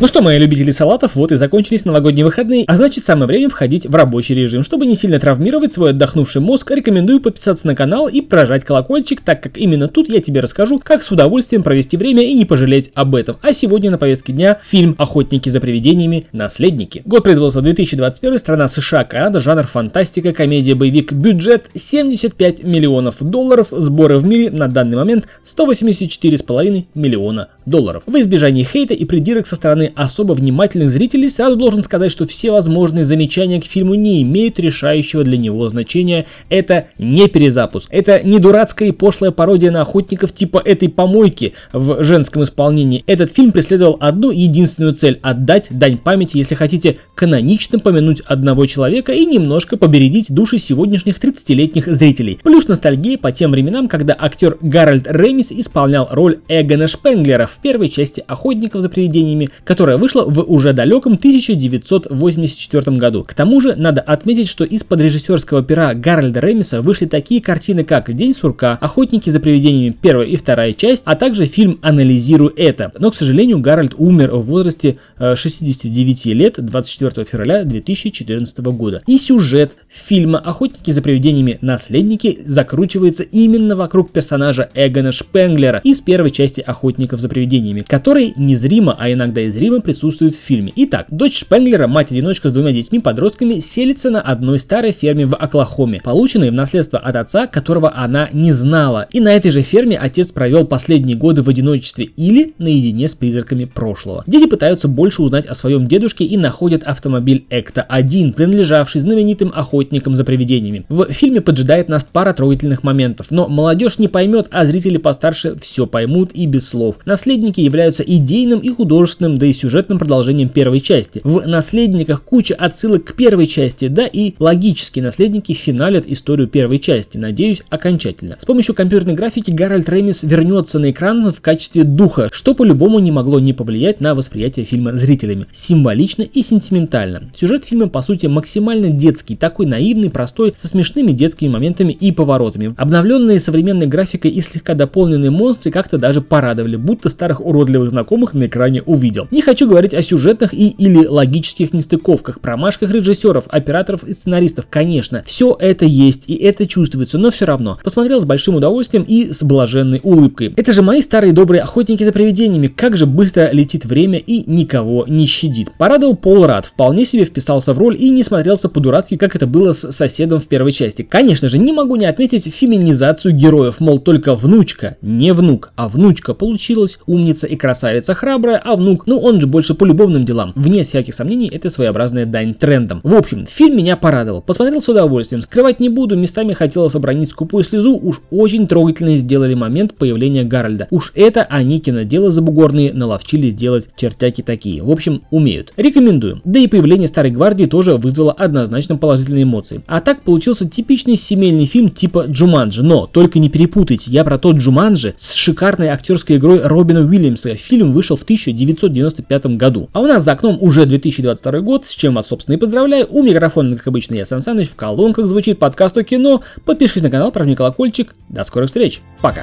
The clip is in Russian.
Ну что, мои любители салатов, вот и закончились новогодние выходные, а значит самое время входить в рабочий режим. Чтобы не сильно травмировать свой отдохнувший мозг, рекомендую подписаться на канал и прожать колокольчик, так как именно тут я тебе расскажу, как с удовольствием провести время и не пожалеть об этом. А сегодня на повестке дня фильм «Охотники за привидениями. Наследники». Год производства 2021, страна США, Канада, жанр фантастика, комедия, боевик, бюджет 75 миллионов долларов, сборы в мире на данный момент 184,5 миллиона долларов. В избежании хейта и придирок со стороны особо внимательных зрителей сразу должен сказать, что все возможные замечания к фильму не имеют решающего для него значения. Это не перезапуск. Это не дурацкая и пошлая пародия на охотников типа этой помойки в женском исполнении. Этот фильм преследовал одну единственную цель – отдать дань памяти, если хотите, канонично помянуть одного человека и немножко побередить души сегодняшних 30-летних зрителей. Плюс ностальгия по тем временам, когда актер Гарольд Ремис исполнял роль Эгона Шпенглера в первой части «Охотников за привидениями», которая вышла в уже далеком 1984 году. К тому же надо отметить, что из-под режиссерского пера Гарольда Ремиса вышли такие картины, как «День сурка», «Охотники за привидениями» первая и вторая часть, а также фильм «Анализирую это». Но, к сожалению, Гарольд умер в возрасте 69 э, лет 24 февраля 2014 года. И сюжет фильма «Охотники за привидениями. Наследники» закручивается именно вокруг персонажа Эгона Шпенглера из первой части «Охотников за привидениями», который незримо, а иногда и зримо присутствует в фильме. Итак, дочь Шпенглера, мать-одиночка с двумя детьми-подростками, селится на одной старой ферме в Оклахоме, полученной в наследство от отца, которого она не знала. И на этой же ферме отец провел последние годы в одиночестве или наедине с призраками прошлого. Дети пытаются больше узнать о своем дедушке и находят автомобиль Экта-1, принадлежавший знаменитым охотникам за привидениями. В фильме поджидает нас пара трогательных моментов, но молодежь не поймет, а зрители постарше все поймут и без слов. Наследники являются идейным и художественным, да и сюжетным продолжением первой части. В «Наследниках» куча отсылок к первой части, да и логические наследники финалят историю первой части, надеюсь, окончательно. С помощью компьютерной графики Гарольд Ремис вернется на экран в качестве духа, что по-любому не могло не повлиять на восприятие фильма зрителями. Символично и сентиментально. Сюжет фильма, по сути, максимально детский, такой наивный, простой, со смешными детскими моментами и поворотами. Обновленные современной графикой и слегка дополненные монстры как-то даже порадовали, будто старых уродливых знакомых на экране увидел. Не хочу говорить о сюжетных и или логических нестыковках, промашках режиссеров, операторов и сценаристов, конечно. Все это есть и это чувствуется, но все равно. Посмотрел с большим удовольствием и с блаженной улыбкой. Это же мои старые добрые охотники за привидениями, как же быстро летит время и никого не щадит. Порадовал Пол Рад, вполне себе вписался в роль и не смотрелся по-дурацки, как это было с соседом в первой части. Конечно же, не могу не отметить феминизацию героев, мол, только внучка, не внук, а внучка получилась, умница и красавица храбрая, а внук, ну он же больше по любовным делам. Вне всяких сомнений, это своеобразная дань трендам. В общем, фильм меня порадовал. Посмотрел с удовольствием. Скрывать не буду, местами хотелось обронить скупую слезу. Уж очень трогательно сделали момент появления Гарольда. Уж это они киноделы забугорные наловчили сделать чертяки такие. В общем, умеют. Рекомендую. Да и появление Старой Гвардии тоже вызвало однозначно положительные эмоции. А так получился типичный семейный фильм типа Джуманджи. Но только не перепутайте, я про тот Джуманджи с шикарной актерской игрой Робина Уильямса. Фильм вышел в 1995 году. А у нас за окном уже 2022 год, с чем вас, собственно, и поздравляю. У микрофона, как обычно, я Сан Саныч, в колонках звучит подкаст о кино. Подпишись на канал, прожми колокольчик. До скорых встреч. Пока.